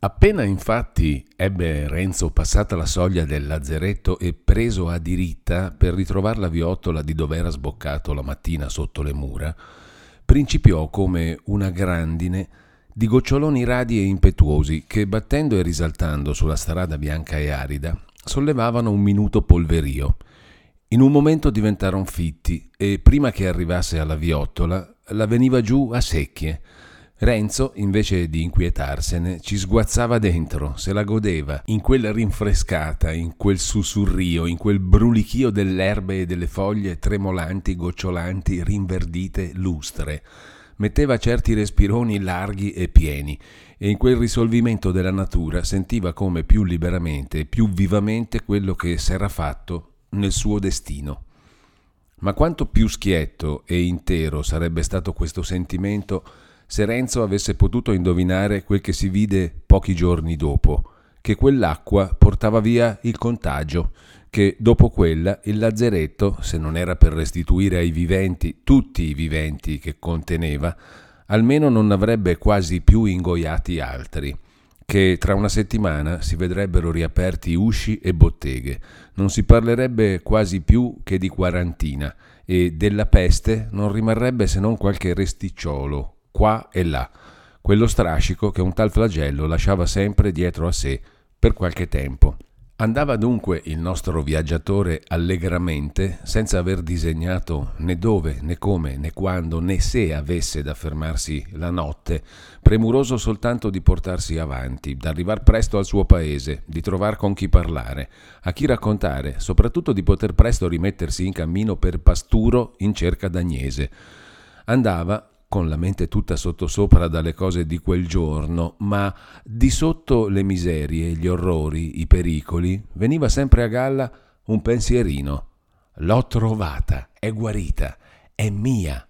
Appena infatti ebbe Renzo passata la soglia del lazzeretto e preso a diritta per ritrovare la viottola di dove era sboccato la mattina sotto le mura, principiò come una grandine di goccioloni radi e impetuosi che, battendo e risaltando sulla strada bianca e arida, sollevavano un minuto polverio. In un momento diventarono fitti e, prima che arrivasse alla viottola, la veniva giù a secchie, Renzo, invece di inquietarsene, ci sguazzava dentro, se la godeva, in quella rinfrescata, in quel sussurrio, in quel brulichio delle erbe e delle foglie tremolanti, gocciolanti, rinverdite, lustre. Metteva certi respironi larghi e pieni, e in quel risolvimento della natura sentiva come più liberamente e più vivamente quello che s'era fatto nel suo destino. Ma quanto più schietto e intero sarebbe stato questo sentimento, se Renzo avesse potuto indovinare quel che si vide pochi giorni dopo, che quell'acqua portava via il contagio, che dopo quella il lazzeretto, se non era per restituire ai viventi tutti i viventi che conteneva, almeno non avrebbe quasi più ingoiati altri, che tra una settimana si vedrebbero riaperti usci e botteghe, non si parlerebbe quasi più che di quarantina e della peste non rimarrebbe se non qualche resticciolo qua e là, quello strascico che un tal flagello lasciava sempre dietro a sé per qualche tempo. Andava dunque il nostro viaggiatore allegramente, senza aver disegnato né dove, né come, né quando, né se avesse da fermarsi la notte, premuroso soltanto di portarsi avanti, d'arrivar presto al suo paese, di trovar con chi parlare, a chi raccontare, soprattutto di poter presto rimettersi in cammino per Pasturo in cerca d'Agnese. Andava con la mente tutta sottosopra dalle cose di quel giorno, ma di sotto le miserie, gli orrori, i pericoli, veniva sempre a galla un pensierino. L'ho trovata, è guarita, è mia.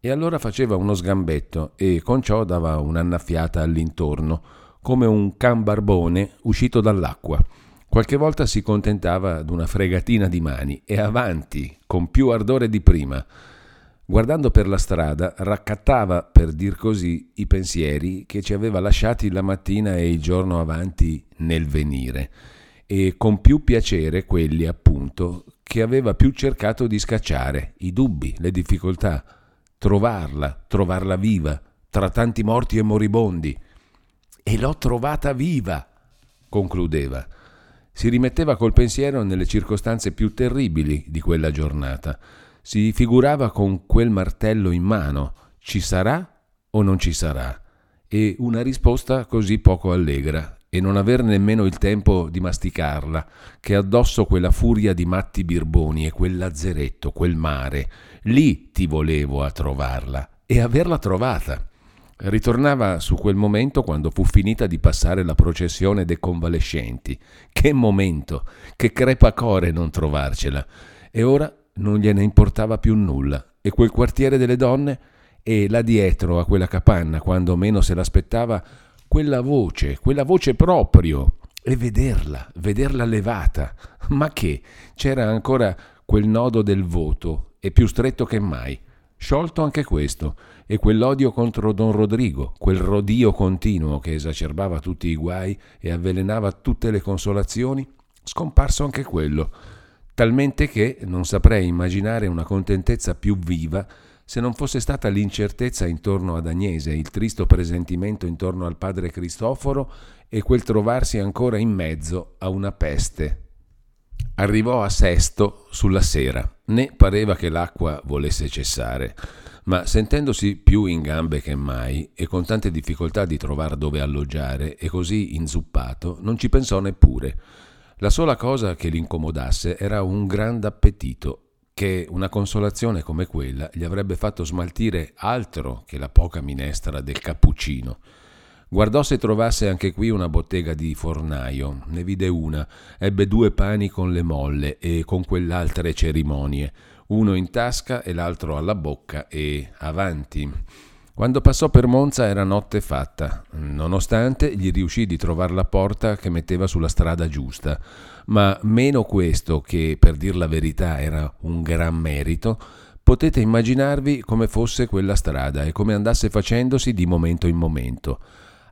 E allora faceva uno sgambetto e con ciò dava un'annaffiata all'intorno, come un can barbone uscito dall'acqua. Qualche volta si contentava d'una fregatina di mani e avanti, con più ardore di prima. Guardando per la strada, raccattava, per dir così, i pensieri che ci aveva lasciati la mattina e il giorno avanti nel venire, e con più piacere quelli, appunto, che aveva più cercato di scacciare, i dubbi, le difficoltà, trovarla, trovarla viva, tra tanti morti e moribondi. E l'ho trovata viva, concludeva. Si rimetteva col pensiero nelle circostanze più terribili di quella giornata si figurava con quel martello in mano ci sarà o non ci sarà? E una risposta così poco allegra e non aver nemmeno il tempo di masticarla, che addosso quella furia di matti birboni e quel lazzeretto, quel mare, lì ti volevo a trovarla e averla trovata. Ritornava su quel momento quando fu finita di passare la processione dei convalescenti. Che momento, che crepacore non trovarcela. E ora non gliene importava più nulla e quel quartiere delle donne e là dietro a quella capanna, quando meno se l'aspettava, quella voce, quella voce proprio, e vederla, vederla levata. Ma che? C'era ancora quel nodo del voto, e più stretto che mai. Sciolto anche questo, e quell'odio contro Don Rodrigo, quel rodio continuo che esacerbava tutti i guai e avvelenava tutte le consolazioni, scomparso anche quello talmente che non saprei immaginare una contentezza più viva se non fosse stata l'incertezza intorno ad Agnese, il tristo presentimento intorno al padre Cristoforo e quel trovarsi ancora in mezzo a una peste. Arrivò a Sesto sulla sera, né pareva che l'acqua volesse cessare, ma sentendosi più in gambe che mai e con tante difficoltà di trovare dove alloggiare e così inzuppato, non ci pensò neppure la sola cosa che li incomodasse era un grande appetito, che una consolazione come quella gli avrebbe fatto smaltire altro che la poca minestra del cappuccino. Guardò se trovasse anche qui una bottega di fornaio, ne vide una, ebbe due pani con le molle e con quell'altre cerimonie, uno in tasca e l'altro alla bocca e avanti. Quando passò per Monza era notte fatta, nonostante gli riuscì di trovare la porta che metteva sulla strada giusta, ma meno questo, che per dir la verità era un gran merito, potete immaginarvi come fosse quella strada e come andasse facendosi di momento in momento.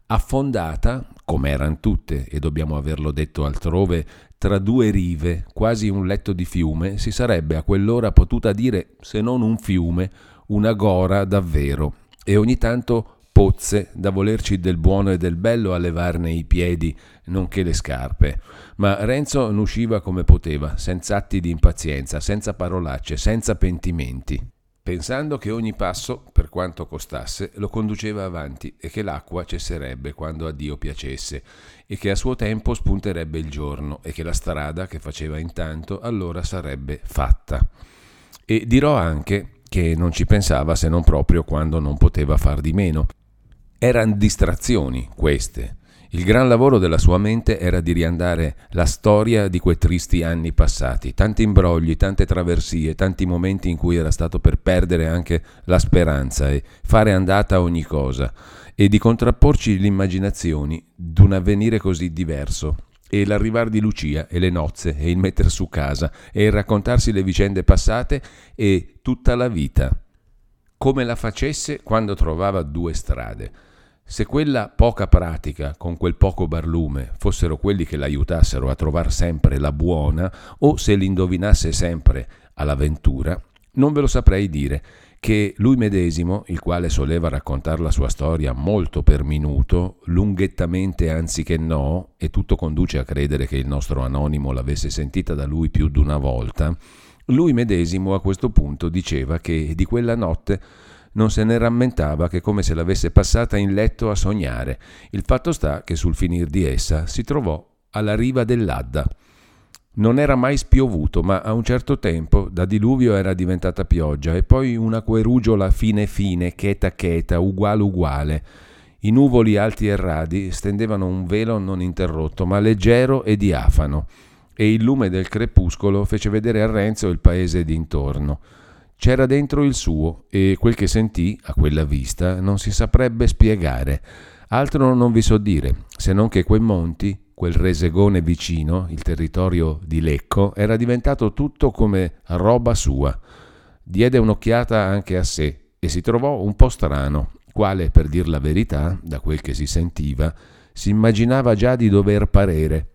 Affondata, come eran tutte, e dobbiamo averlo detto altrove, tra due rive, quasi un letto di fiume, si sarebbe a quell'ora potuta dire, se non un fiume, una gora davvero, e ogni tanto pozze da volerci del buono e del bello a levarne i piedi, nonché le scarpe. Ma Renzo n'usciva come poteva, senza atti di impazienza, senza parolacce, senza pentimenti, pensando che ogni passo, per quanto costasse, lo conduceva avanti e che l'acqua cesserebbe quando a Dio piacesse e che a suo tempo spunterebbe il giorno e che la strada che faceva intanto allora sarebbe fatta. E dirò anche che non ci pensava se non proprio quando non poteva far di meno, Erano distrazioni queste. Il gran lavoro della sua mente era di riandare la storia di quei tristi anni passati, tanti imbrogli, tante traversie, tanti momenti in cui era stato per perdere anche la speranza e fare andata ogni cosa, e di contrapporci le immaginazioni d'un avvenire così diverso, e l'arrivar di Lucia e le nozze e il metter su casa e il raccontarsi le vicende passate e tutta la vita, come la facesse quando trovava due strade. Se quella poca pratica, con quel poco barlume, fossero quelli che l'aiutassero a trovare sempre la buona, o se l'indovinasse sempre all'avventura, non ve lo saprei dire, che lui medesimo, il quale soleva raccontare la sua storia molto per minuto, lunghettamente anziché no, e tutto conduce a credere che il nostro anonimo l'avesse sentita da lui più d'una volta, lui medesimo a questo punto diceva che di quella notte non se ne rammentava che come se l'avesse passata in letto a sognare. Il fatto sta che sul finir di essa si trovò alla riva dell'Adda. Non era mai spiovuto, ma a un certo tempo da diluvio era diventata pioggia e poi una querugiola fine fine, cheta cheta, uguale uguale. I nuvoli alti e radi stendevano un velo non interrotto, ma leggero e diafano, e il lume del crepuscolo fece vedere a Renzo il paese d'intorno. C'era dentro il suo e quel che sentì a quella vista non si saprebbe spiegare. Altro non vi so dire, se non che quei monti, quel resegone vicino, il territorio di Lecco, era diventato tutto come roba sua. Diede un'occhiata anche a sé e si trovò un po' strano, quale, per dir la verità, da quel che si sentiva, si immaginava già di dover parere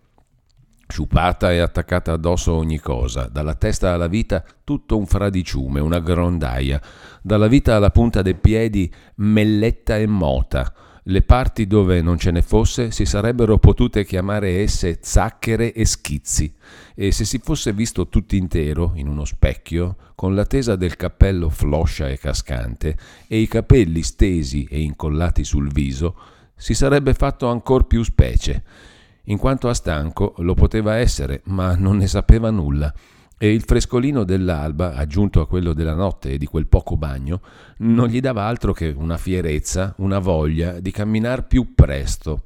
Sciupata e attaccata addosso ogni cosa, dalla testa alla vita tutto un fradiciume, una grondaia, dalla vita alla punta dei piedi melletta e mota. Le parti dove non ce ne fosse si sarebbero potute chiamare esse zacchere e schizzi, e se si fosse visto tutto intero in uno specchio, con la tesa del cappello floscia e cascante e i capelli stesi e incollati sul viso, si sarebbe fatto ancor più specie. In quanto a stanco lo poteva essere, ma non ne sapeva nulla, e il frescolino dell'alba, aggiunto a quello della notte e di quel poco bagno, non gli dava altro che una fierezza, una voglia di camminar più presto.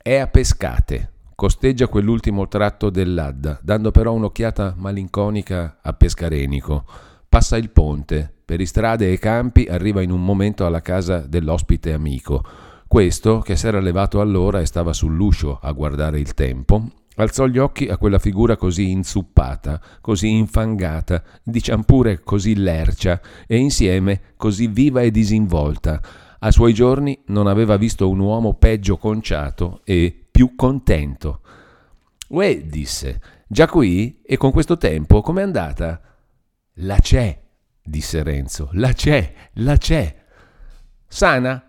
È a pescate, costeggia quell'ultimo tratto dell'Adda, dando però un'occhiata malinconica a Pescarenico. Passa il ponte, per strade e campi arriva in un momento alla casa dell'ospite amico questo, che s'era levato allora e stava sull'uscio a guardare il tempo, alzò gli occhi a quella figura così inzuppata, così infangata, diciam pure così lercia e insieme così viva e disinvolta. A suoi giorni non aveva visto un uomo peggio conciato e più contento. Uè, disse, già qui? E con questo tempo com'è andata? La c'è, disse Renzo, la c'è, la c'è. Sana?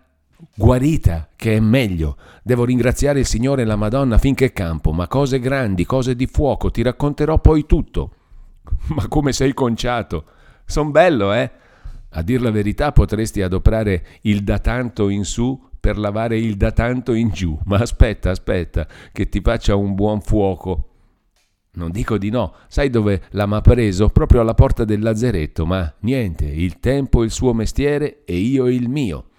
Guarita, che è meglio. Devo ringraziare il Signore e la Madonna finché campo, ma cose grandi, cose di fuoco, ti racconterò poi tutto. Ma come sei conciato? Son bello, eh? A dir la verità potresti adoprare il da tanto in su per lavare il da tanto in giù, ma aspetta, aspetta, che ti faccia un buon fuoco. Non dico di no, sai dove l'ha m'ha preso? Proprio alla porta del lazzeretto, ma niente, il tempo il suo mestiere e io il mio.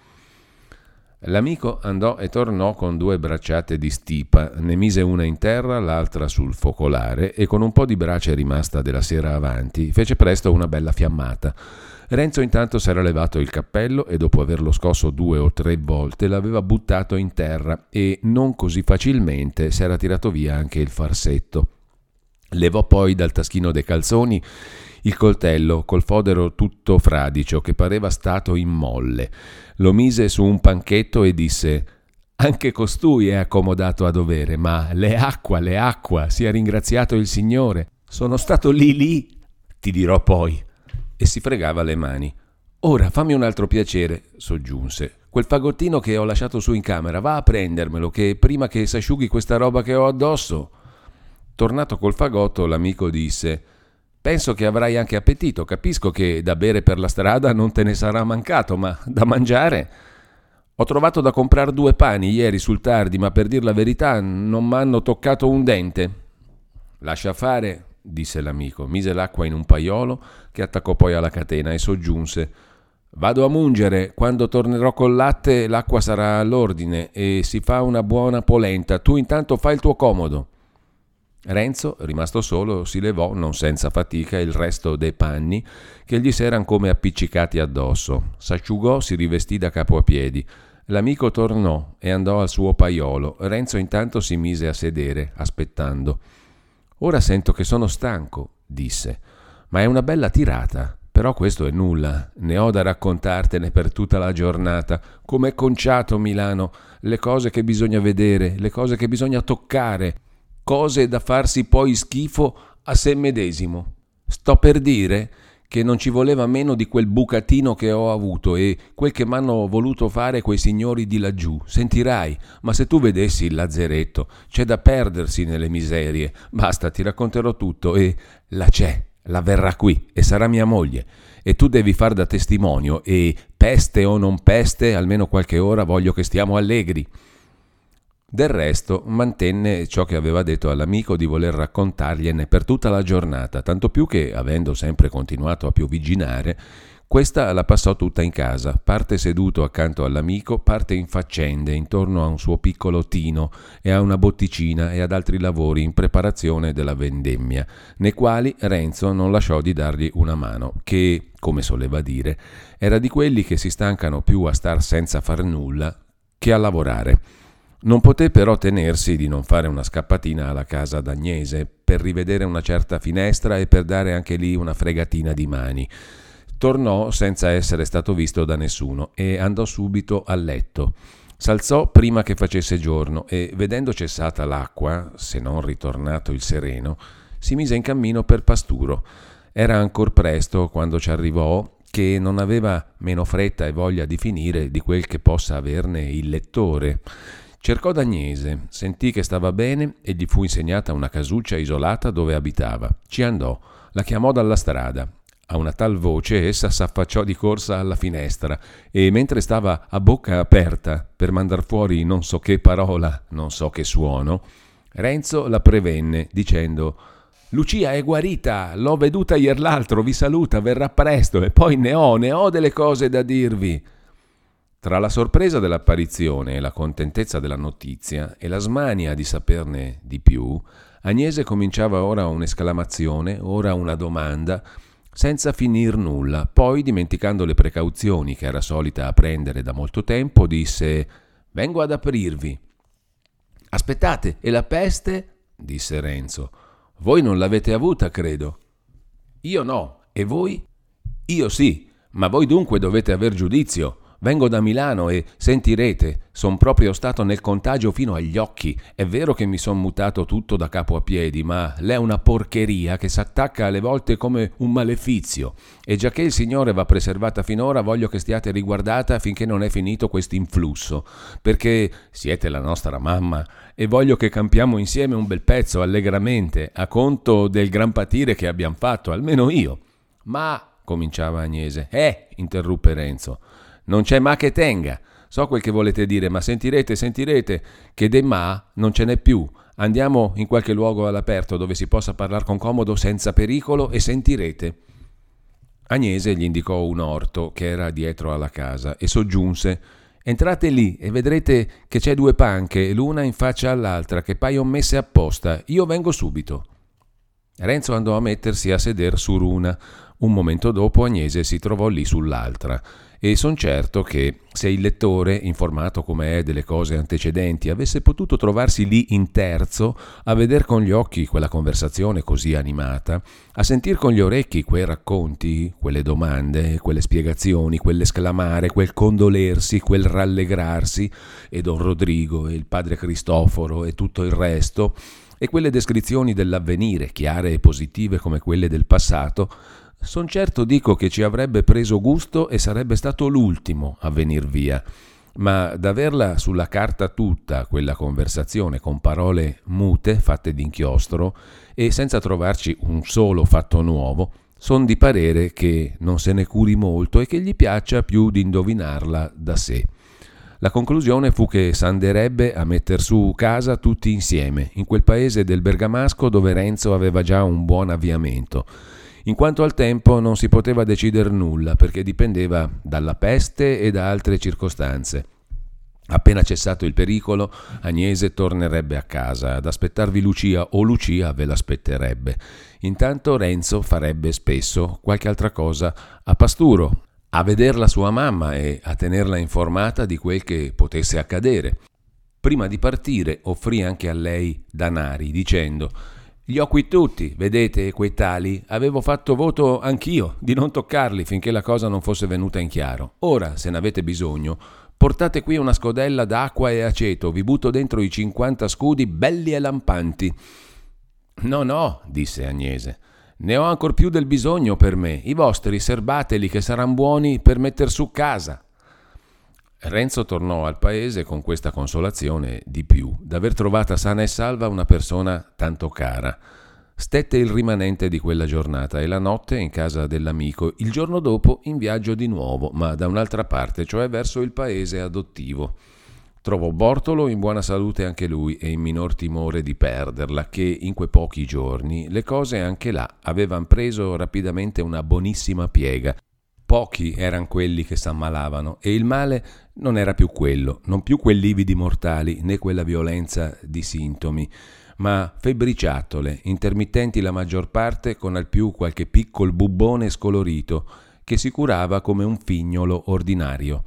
L'amico andò e tornò con due bracciate di stipa, ne mise una in terra, l'altra sul focolare e con un po' di brace rimasta della sera avanti fece presto una bella fiammata. Renzo intanto s'era levato il cappello e dopo averlo scosso due o tre volte l'aveva buttato in terra e non così facilmente s'era tirato via anche il farsetto. Levò poi dal taschino dei calzoni il coltello col fodero tutto fradicio che pareva stato in molle lo mise su un panchetto e disse Anche costui è accomodato a dovere, ma le acqua, le acqua, sia ringraziato il Signore. Sono stato lì lì, ti dirò poi. E si fregava le mani. Ora fammi un altro piacere, soggiunse. Quel fagottino che ho lasciato su in camera, va a prendermelo, che prima che s'asciughi questa roba che ho addosso. Tornato col fagotto, l'amico disse: Penso che avrai anche appetito, capisco che da bere per la strada non te ne sarà mancato, ma da mangiare. Ho trovato da comprare due pani ieri sul tardi, ma per dir la verità non m'hanno toccato un dente. Lascia fare, disse l'amico, mise l'acqua in un paiolo che attaccò poi alla catena e soggiunse Vado a mungere, quando tornerò col latte l'acqua sarà all'ordine e si fa una buona polenta. Tu intanto fai il tuo comodo. Renzo, rimasto solo, si levò, non senza fatica, il resto dei panni che gli s'eran come appiccicati addosso. S'asciugò, si rivestì da capo a piedi. L'amico tornò e andò al suo paiolo. Renzo intanto si mise a sedere, aspettando. Ora sento che sono stanco, disse, ma è una bella tirata. Però questo è nulla, ne ho da raccontartene per tutta la giornata, come è conciato Milano, le cose che bisogna vedere, le cose che bisogna toccare, cose da farsi poi schifo a sé medesimo. Sto per dire che non ci voleva meno di quel bucatino che ho avuto e quel che m'hanno voluto fare quei signori di laggiù. Sentirai, ma se tu vedessi il lazzeretto, c'è da perdersi nelle miserie. Basta, ti racconterò tutto e la c'è la verrà qui e sarà mia moglie e tu devi far da testimonio e peste o non peste, almeno qualche ora voglio che stiamo allegri. Del resto mantenne ciò che aveva detto all'amico di voler raccontargliene per tutta la giornata, tanto più che, avendo sempre continuato a piovigginare, questa la passò tutta in casa, parte seduto accanto all'amico, parte in faccende intorno a un suo piccolo tino e a una botticina e ad altri lavori in preparazione della vendemmia, nei quali Renzo non lasciò di dargli una mano, che, come soleva dire, era di quelli che si stancano più a star senza far nulla che a lavorare. Non poté però tenersi di non fare una scappatina alla casa d'Agnese per rivedere una certa finestra e per dare anche lì una fregatina di mani Tornò senza essere stato visto da nessuno e andò subito a letto. S'alzò prima che facesse giorno e, vedendo cessata l'acqua, se non ritornato il sereno, si mise in cammino per Pasturo. Era ancor presto quando ci arrivò che non aveva meno fretta e voglia di finire di quel che possa averne il lettore. Cercò d'Agnese, sentì che stava bene e gli fu insegnata una casuccia isolata dove abitava. Ci andò, la chiamò dalla strada a una tal voce essa s'affacciò di corsa alla finestra e mentre stava a bocca aperta per mandar fuori non so che parola, non so che suono, Renzo la prevenne dicendo Lucia è guarita, l'ho veduta ier l'altro, vi saluta, verrà presto e poi ne ho, ne ho delle cose da dirvi. Tra la sorpresa dell'apparizione e la contentezza della notizia e la smania di saperne di più, Agnese cominciava ora un'esclamazione, ora una domanda, senza finir nulla. Poi, dimenticando le precauzioni che era solita prendere da molto tempo, disse Vengo ad aprirvi. Aspettate, e la peste? disse Renzo. Voi non l'avete avuta, credo. Io no, e voi? Io sì, ma voi dunque dovete aver giudizio. Vengo da Milano e sentirete, son proprio stato nel contagio fino agli occhi. È vero che mi son mutato tutto da capo a piedi, ma l'è una porcheria che s'attacca alle volte come un malefizio. E già che il Signore va preservata finora, voglio che stiate riguardata finché non è finito questo influsso. Perché siete la nostra mamma e voglio che campiamo insieme un bel pezzo allegramente, a conto del gran patire che abbiamo fatto, almeno io. Ma, cominciava Agnese. Eh, interruppe Renzo. Non c'è ma che tenga. So quel che volete dire, ma sentirete, sentirete che de ma non ce n'è più. Andiamo in qualche luogo all'aperto dove si possa parlare con comodo senza pericolo e sentirete. Agnese gli indicò un orto che era dietro alla casa e soggiunse Entrate lì e vedrete che c'è due panche, l'una in faccia all'altra, che paiono messe apposta. Io vengo subito. Renzo andò a mettersi a seder su una, Un momento dopo Agnese si trovò lì sull'altra e son certo che se il lettore, informato come è delle cose antecedenti, avesse potuto trovarsi lì in terzo, a veder con gli occhi quella conversazione così animata, a sentir con gli orecchi quei racconti, quelle domande, quelle spiegazioni, quell'esclamare, quel condolersi, quel rallegrarsi, e don Rodrigo e il padre Cristoforo e tutto il resto, e quelle descrizioni dell'avvenire, chiare e positive come quelle del passato, Son certo dico che ci avrebbe preso gusto e sarebbe stato l'ultimo a venir via, ma d'averla sulla carta tutta quella conversazione con parole mute fatte d'inchiostro e senza trovarci un solo fatto nuovo, son di parere che non se ne curi molto e che gli piaccia più di indovinarla da sé. La conclusione fu che s'anderebbe a metter su casa tutti insieme, in quel paese del Bergamasco dove Renzo aveva già un buon avviamento in quanto al tempo non si poteva decidere nulla perché dipendeva dalla peste e da altre circostanze. Appena cessato il pericolo, Agnese tornerebbe a casa ad aspettarvi Lucia o Lucia ve l'aspetterebbe. Intanto Renzo farebbe spesso qualche altra cosa a Pasturo, a vederla sua mamma e a tenerla informata di quel che potesse accadere. Prima di partire offrì anche a lei danari, dicendo li ho qui tutti, vedete quei tali? Avevo fatto voto anch'io di non toccarli finché la cosa non fosse venuta in chiaro. Ora, se n'avete bisogno, portate qui una scodella d'acqua e aceto, vi butto dentro i 50 scudi belli e lampanti. No, no, disse Agnese. Ne ho ancor più del bisogno per me. I vostri serbateli che saranno buoni per metter su casa. Renzo tornò al paese con questa consolazione di più, d'aver trovata sana e salva una persona tanto cara. Stette il rimanente di quella giornata e la notte in casa dell'amico, il giorno dopo in viaggio di nuovo, ma da un'altra parte, cioè verso il paese adottivo. Trovò Bortolo in buona salute anche lui e in minor timore di perderla, che in quei pochi giorni le cose anche là avevano preso rapidamente una buonissima piega Pochi erano quelli che s'ammalavano e il male non era più quello, non più quei lividi mortali né quella violenza di sintomi, ma febbriciattole, intermittenti la maggior parte con al più qualche piccol bubbone scolorito che si curava come un fignolo ordinario.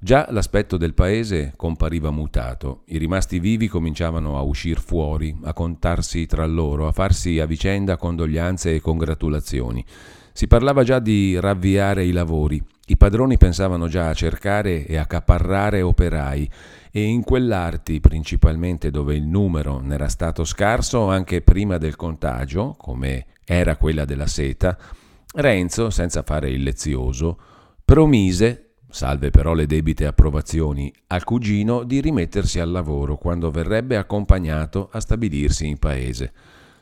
Già l'aspetto del paese compariva mutato, i rimasti vivi cominciavano a uscir fuori, a contarsi tra loro, a farsi a vicenda condoglianze e congratulazioni. Si parlava già di ravviare i lavori, i padroni pensavano già a cercare e accaparrare operai. E in quell'arti, principalmente dove il numero n'era stato scarso anche prima del contagio, come era quella della seta, Renzo, senza fare il lezioso, promise, salve però le debite approvazioni, al cugino di rimettersi al lavoro quando verrebbe accompagnato a stabilirsi in paese.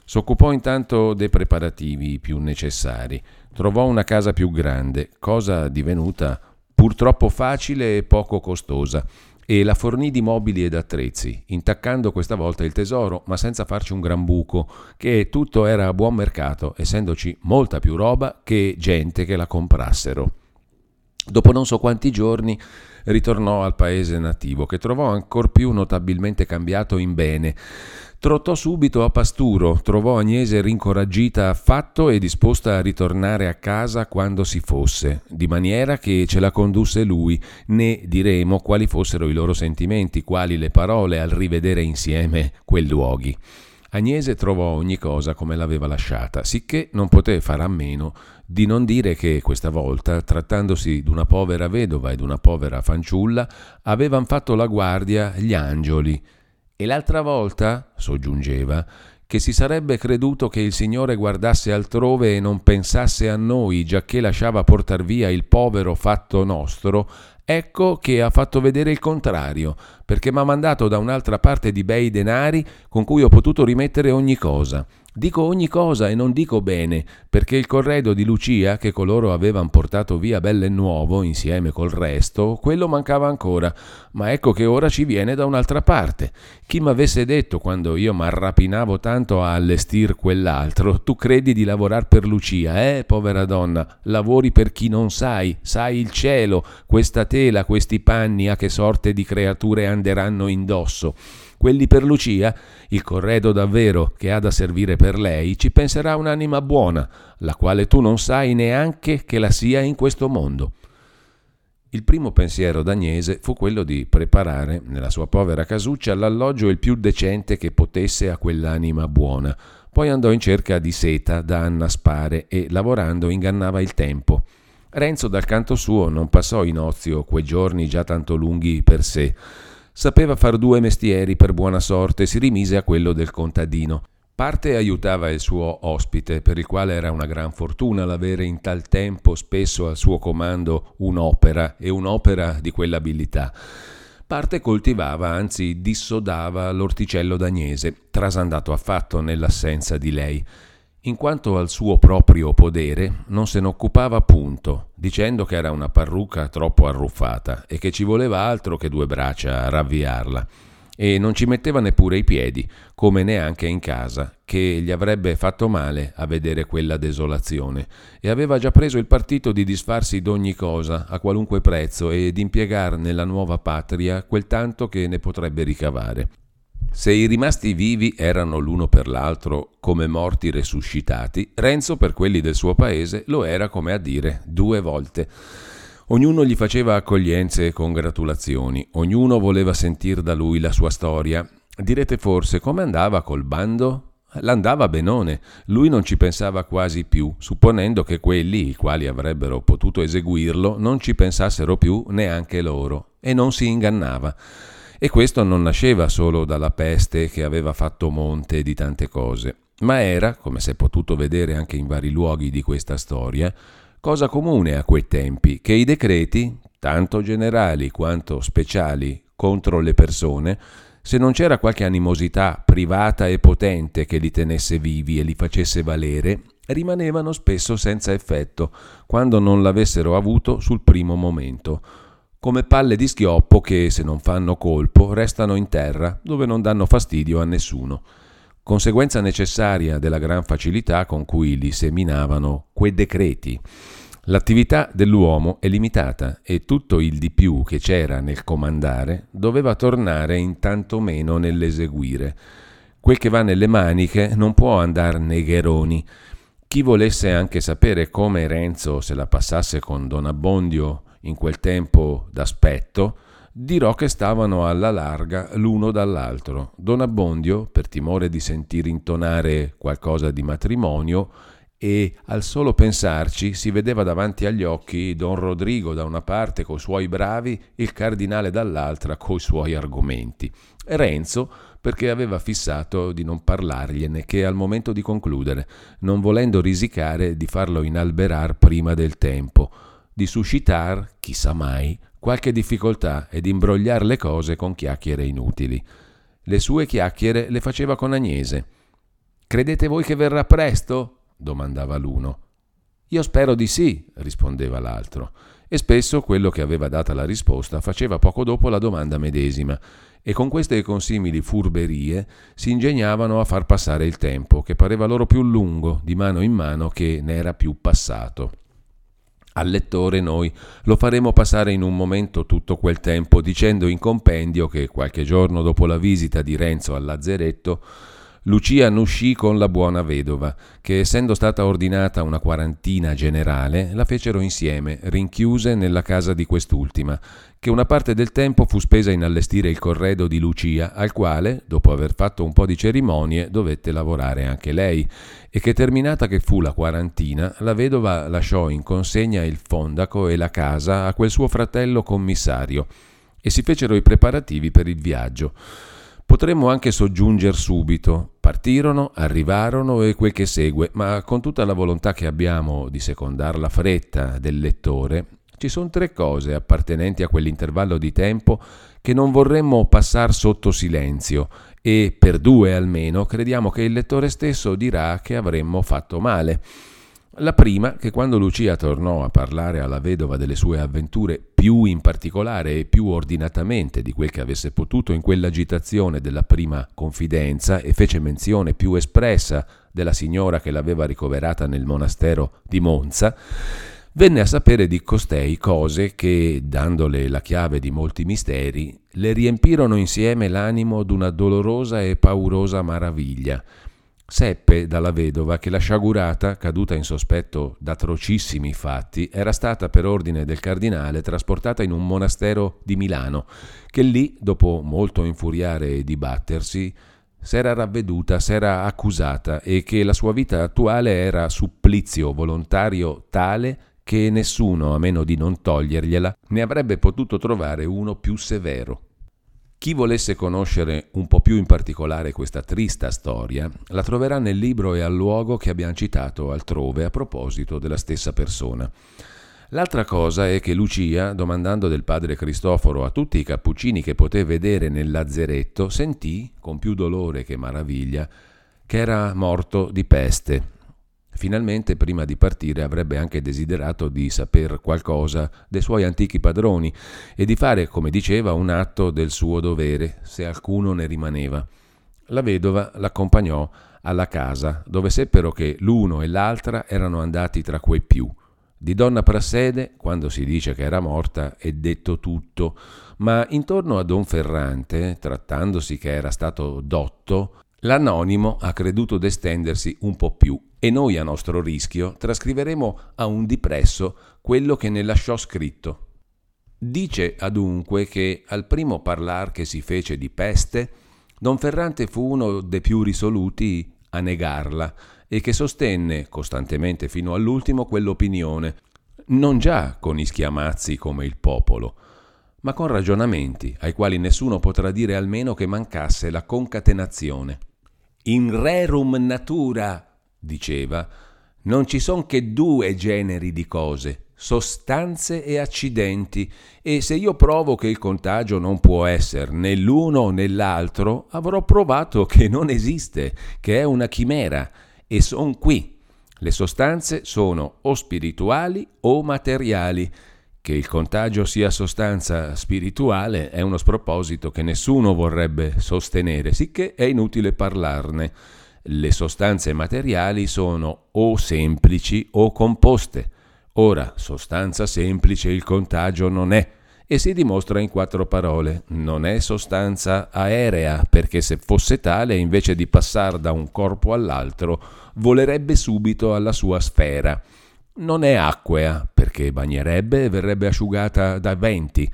S'occupò intanto dei preparativi più necessari, trovò una casa più grande, cosa divenuta purtroppo facile e poco costosa, e la fornì di mobili ed attrezzi, intaccando questa volta il tesoro, ma senza farci un gran buco, che tutto era a buon mercato, essendoci molta più roba che gente che la comprassero. Dopo non so quanti giorni ritornò al paese nativo, che trovò ancor più notabilmente cambiato in bene, Trottò subito a Pasturo, trovò Agnese rincoraggita affatto e disposta a ritornare a casa quando si fosse, di maniera che ce la condusse lui, né diremo quali fossero i loro sentimenti, quali le parole al rivedere insieme quei luoghi. Agnese trovò ogni cosa come l'aveva lasciata, sicché non poté fare a meno di non dire che questa volta, trattandosi d'una povera vedova e d'una povera fanciulla, avevan fatto la guardia gli angioli, e l'altra volta, soggiungeva, che si sarebbe creduto che il Signore guardasse altrove e non pensasse a noi, giacché lasciava portar via il povero fatto nostro, ecco che ha fatto vedere il contrario, perché m'ha mandato da un'altra parte di bei denari con cui ho potuto rimettere ogni cosa. Dico ogni cosa e non dico bene, perché il corredo di Lucia, che coloro avevano portato via belle nuovo insieme col resto, quello mancava ancora, ma ecco che ora ci viene da un'altra parte. Chi m'avesse detto quando io m'arrapinavo tanto a allestir quell'altro, tu credi di lavorare per Lucia, eh, povera donna, lavori per chi non sai, sai il cielo, questa tela, questi panni, a che sorte di creature anderanno indosso. Quelli per Lucia, il corredo davvero che ha da servire per lei, ci penserà un'anima buona, la quale tu non sai neanche che la sia in questo mondo. Il primo pensiero d'Agnese fu quello di preparare, nella sua povera casuccia, l'alloggio il più decente che potesse a quell'anima buona. Poi andò in cerca di seta da annaspare e, lavorando, ingannava il tempo. Renzo, dal canto suo, non passò in ozio quei giorni già tanto lunghi per sé. Sapeva far due mestieri per buona sorte e si rimise a quello del contadino. Parte aiutava il suo ospite, per il quale era una gran fortuna l'avere in tal tempo spesso al suo comando un'opera e un'opera di quell'abilità. Parte coltivava, anzi dissodava l'orticello dagnese, trasandato affatto nell'assenza di lei. In quanto al suo proprio podere, non se ne occupava punto, dicendo che era una parrucca troppo arruffata e che ci voleva altro che due braccia a ravviarla e non ci metteva neppure i piedi, come neanche in casa, che gli avrebbe fatto male a vedere quella desolazione, e aveva già preso il partito di disfarsi d'ogni cosa a qualunque prezzo e di impiegar nella nuova patria quel tanto che ne potrebbe ricavare. Se i rimasti vivi erano l'uno per l'altro come morti resuscitati, Renzo per quelli del suo paese lo era come a dire due volte. Ognuno gli faceva accoglienze e congratulazioni, ognuno voleva sentir da lui la sua storia. Direte forse come andava col bando? L'andava benone, lui non ci pensava quasi più, supponendo che quelli, i quali avrebbero potuto eseguirlo, non ci pensassero più neanche loro, e non si ingannava. E questo non nasceva solo dalla peste che aveva fatto monte di tante cose, ma era, come si è potuto vedere anche in vari luoghi di questa storia, cosa comune a quei tempi che i decreti, tanto generali quanto speciali, contro le persone, se non c'era qualche animosità privata e potente che li tenesse vivi e li facesse valere, rimanevano spesso senza effetto, quando non l'avessero avuto sul primo momento, come palle di schioppo che, se non fanno colpo, restano in terra, dove non danno fastidio a nessuno conseguenza necessaria della gran facilità con cui li seminavano quei decreti. L'attività dell'uomo è limitata e tutto il di più che c'era nel comandare doveva tornare in tanto meno nell'eseguire. Quel che va nelle maniche non può andare nei gheroni. Chi volesse anche sapere come Renzo se la passasse con Don Abbondio in quel tempo d'aspetto, dirò che stavano alla larga l'uno dall'altro. Don Abbondio, per timore di sentir intonare qualcosa di matrimonio, e al solo pensarci si vedeva davanti agli occhi Don Rodrigo da una parte coi suoi bravi, il cardinale dall'altra coi suoi argomenti. E Renzo perché aveva fissato di non parlargliene che al momento di concludere, non volendo risicare di farlo inalberar prima del tempo, di suscitar, chissà mai, qualche difficoltà ed imbrogliar le cose con chiacchiere inutili. Le sue chiacchiere le faceva con Agnese. Credete voi che verrà presto? domandava l'uno. Io spero di sì, rispondeva l'altro, e spesso quello che aveva data la risposta faceva poco dopo la domanda medesima, e con queste e consimili furberie si ingegnavano a far passare il tempo, che pareva loro più lungo, di mano in mano, che ne era più passato. Al lettore noi lo faremo passare in un momento tutto quel tempo dicendo in compendio che qualche giorno dopo la visita di Renzo al Lucia n'uscì con la buona vedova, che essendo stata ordinata una quarantina generale, la fecero insieme, rinchiuse nella casa di quest'ultima, che una parte del tempo fu spesa in allestire il corredo di Lucia, al quale, dopo aver fatto un po' di cerimonie, dovette lavorare anche lei, e che terminata che fu la quarantina, la vedova lasciò in consegna il fondaco e la casa a quel suo fratello commissario, e si fecero i preparativi per il viaggio. Potremmo anche soggiungere subito. Partirono, arrivarono e quel che segue, ma con tutta la volontà che abbiamo di secondare la fretta del lettore, ci sono tre cose appartenenti a quell'intervallo di tempo che non vorremmo passare sotto silenzio e per due almeno crediamo che il lettore stesso dirà che avremmo fatto male. La prima, che quando Lucia tornò a parlare alla vedova delle sue avventure, più in particolare e più ordinatamente di quel che avesse potuto in quell'agitazione della prima confidenza, e fece menzione più espressa della signora che l'aveva ricoverata nel monastero di Monza, venne a sapere di costei cose che, dandole la chiave di molti misteri, le riempirono insieme l'animo d'una dolorosa e paurosa maraviglia. Seppe dalla vedova che la sciagurata, caduta in sospetto d'atrocissimi fatti, era stata per ordine del cardinale trasportata in un monastero di Milano, che lì, dopo molto infuriare e dibattersi, s'era ravveduta, s'era accusata e che la sua vita attuale era supplizio volontario tale che nessuno, a meno di non togliergliela, ne avrebbe potuto trovare uno più severo. Chi volesse conoscere un po' più in particolare questa trista storia, la troverà nel libro e al luogo che abbiamo citato altrove a proposito della stessa persona. L'altra cosa è che Lucia, domandando del padre Cristoforo a tutti i cappuccini che poté vedere nel lazzeretto, sentì, con più dolore che maraviglia, che era morto di peste. Finalmente, prima di partire, avrebbe anche desiderato di saper qualcosa dei suoi antichi padroni e di fare, come diceva, un atto del suo dovere, se alcuno ne rimaneva. La vedova l'accompagnò alla casa, dove seppero che l'uno e l'altra erano andati tra quei più. Di donna Prassede, quando si dice che era morta, è detto tutto, ma intorno a Don Ferrante, trattandosi che era stato dotto, l'anonimo ha creduto d'estendersi un po' più e noi a nostro rischio trascriveremo a un dipresso quello che ne lasciò scritto. Dice adunque che al primo parlar che si fece di peste, Don Ferrante fu uno dei più risoluti a negarla, e che sostenne costantemente fino all'ultimo quell'opinione, non già con ischiamazzi come il popolo, ma con ragionamenti ai quali nessuno potrà dire almeno che mancasse la concatenazione. In rerum natura, diceva, non ci son che due generi di cose, sostanze e accidenti, e se io provo che il contagio non può essere né l'uno né l'altro, avrò provato che non esiste, che è una chimera, e sono qui. Le sostanze sono o spirituali o materiali. Che il contagio sia sostanza spirituale è uno sproposito che nessuno vorrebbe sostenere, sicché è inutile parlarne. Le sostanze materiali sono o semplici o composte. Ora, sostanza semplice il contagio non è, e si dimostra in quattro parole. Non è sostanza aerea, perché se fosse tale, invece di passare da un corpo all'altro, volerebbe subito alla sua sfera. Non è acquea, perché bagnerebbe e verrebbe asciugata da venti.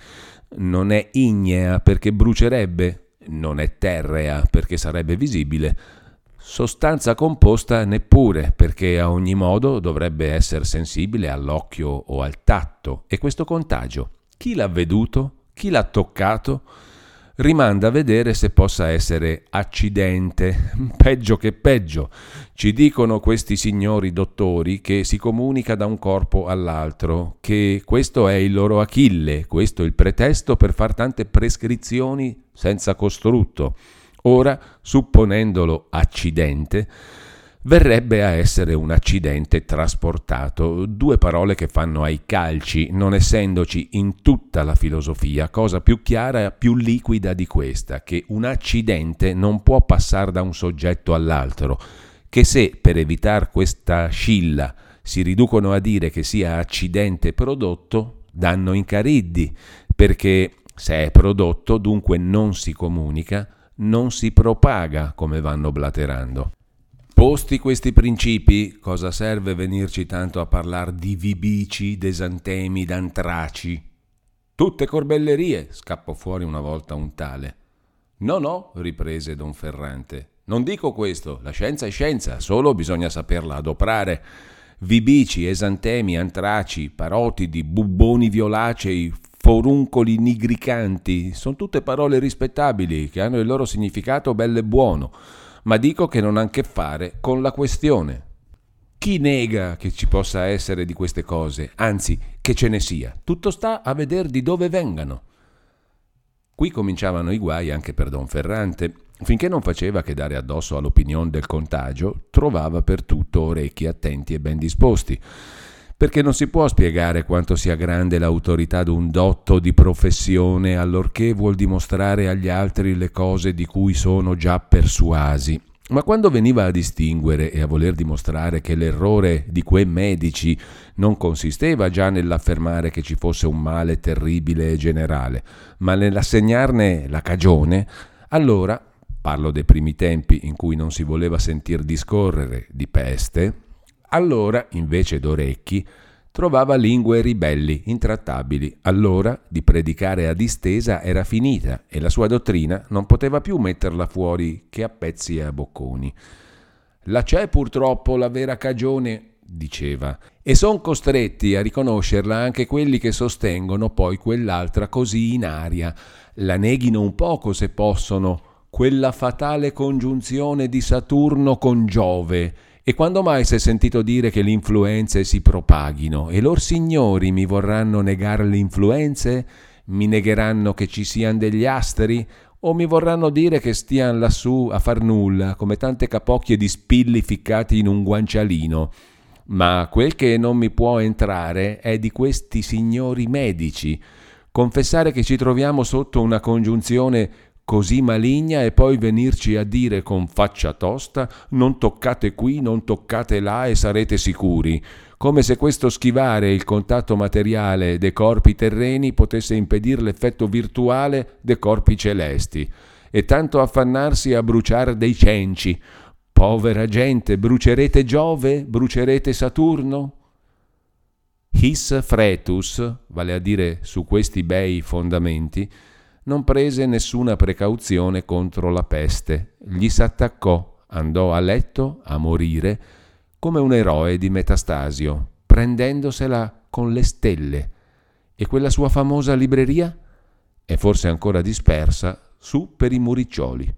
Non è ignea, perché brucerebbe. Non è terrea, perché sarebbe visibile. Sostanza composta neppure, perché a ogni modo dovrebbe essere sensibile all'occhio o al tatto. E questo contagio chi l'ha veduto? Chi l'ha toccato? Rimanda a vedere se possa essere accidente, peggio che peggio. Ci dicono questi signori dottori che si comunica da un corpo all'altro, che questo è il loro Achille, questo è il pretesto per far tante prescrizioni senza costrutto. Ora, supponendolo accidente, verrebbe a essere un accidente trasportato, due parole che fanno ai calci, non essendoci in tutta la filosofia cosa più chiara e più liquida di questa, che un accidente non può passare da un soggetto all'altro, che se per evitare questa scilla si riducono a dire che sia accidente prodotto, danno in cariddi, perché se è prodotto dunque non si comunica, non si propaga come vanno blaterando. Posti questi principi, cosa serve venirci tanto a parlare di vibici, d'esantemi, d'antraci? Tutte corbellerie, scappò fuori una volta un tale. No, no, riprese don Ferrante. Non dico questo, la scienza è scienza, solo bisogna saperla adoprare. Vibici, esantemi, antraci, parotidi, bubboni violacei, foruncoli nigricanti, sono tutte parole rispettabili che hanno il loro significato bello e buono ma dico che non ha a che fare con la questione. Chi nega che ci possa essere di queste cose, anzi che ce ne sia? Tutto sta a vedere di dove vengano. Qui cominciavano i guai anche per Don Ferrante. Finché non faceva che dare addosso all'opinione del contagio, trovava per tutto orecchi attenti e ben disposti perché non si può spiegare quanto sia grande l'autorità d'un dotto di professione allorché vuol dimostrare agli altri le cose di cui sono già persuasi. Ma quando veniva a distinguere e a voler dimostrare che l'errore di quei medici non consisteva già nell'affermare che ci fosse un male terribile e generale, ma nell'assegnarne la cagione, allora, parlo dei primi tempi in cui non si voleva sentir discorrere di peste, allora, invece d'orecchi, trovava lingue ribelli, intrattabili. Allora di predicare a distesa era finita e la sua dottrina non poteva più metterla fuori che a pezzi e a bocconi. La c'è purtroppo la vera cagione, diceva, e son costretti a riconoscerla anche quelli che sostengono poi quell'altra così in aria. La neghino un poco se possono, quella fatale congiunzione di Saturno con Giove, e quando mai si è sentito dire che le influenze si propaghino? E lor signori mi vorranno negare le influenze? Mi negheranno che ci siano degli asteri? O mi vorranno dire che stiano lassù a far nulla, come tante capocchie di spilli ficcati in un guancialino? Ma quel che non mi può entrare è di questi signori medici. Confessare che ci troviamo sotto una congiunzione così maligna e poi venirci a dire con faccia tosta non toccate qui, non toccate là e sarete sicuri, come se questo schivare il contatto materiale dei corpi terreni potesse impedire l'effetto virtuale dei corpi celesti, e tanto affannarsi a bruciare dei cenci. Povera gente, brucerete Giove? Brucerete Saturno? His fretus, vale a dire su questi bei fondamenti, non prese nessuna precauzione contro la peste, gli s'attaccò, andò a letto a morire come un eroe di Metastasio, prendendosela con le stelle. E quella sua famosa libreria è forse ancora dispersa su per i muriccioli.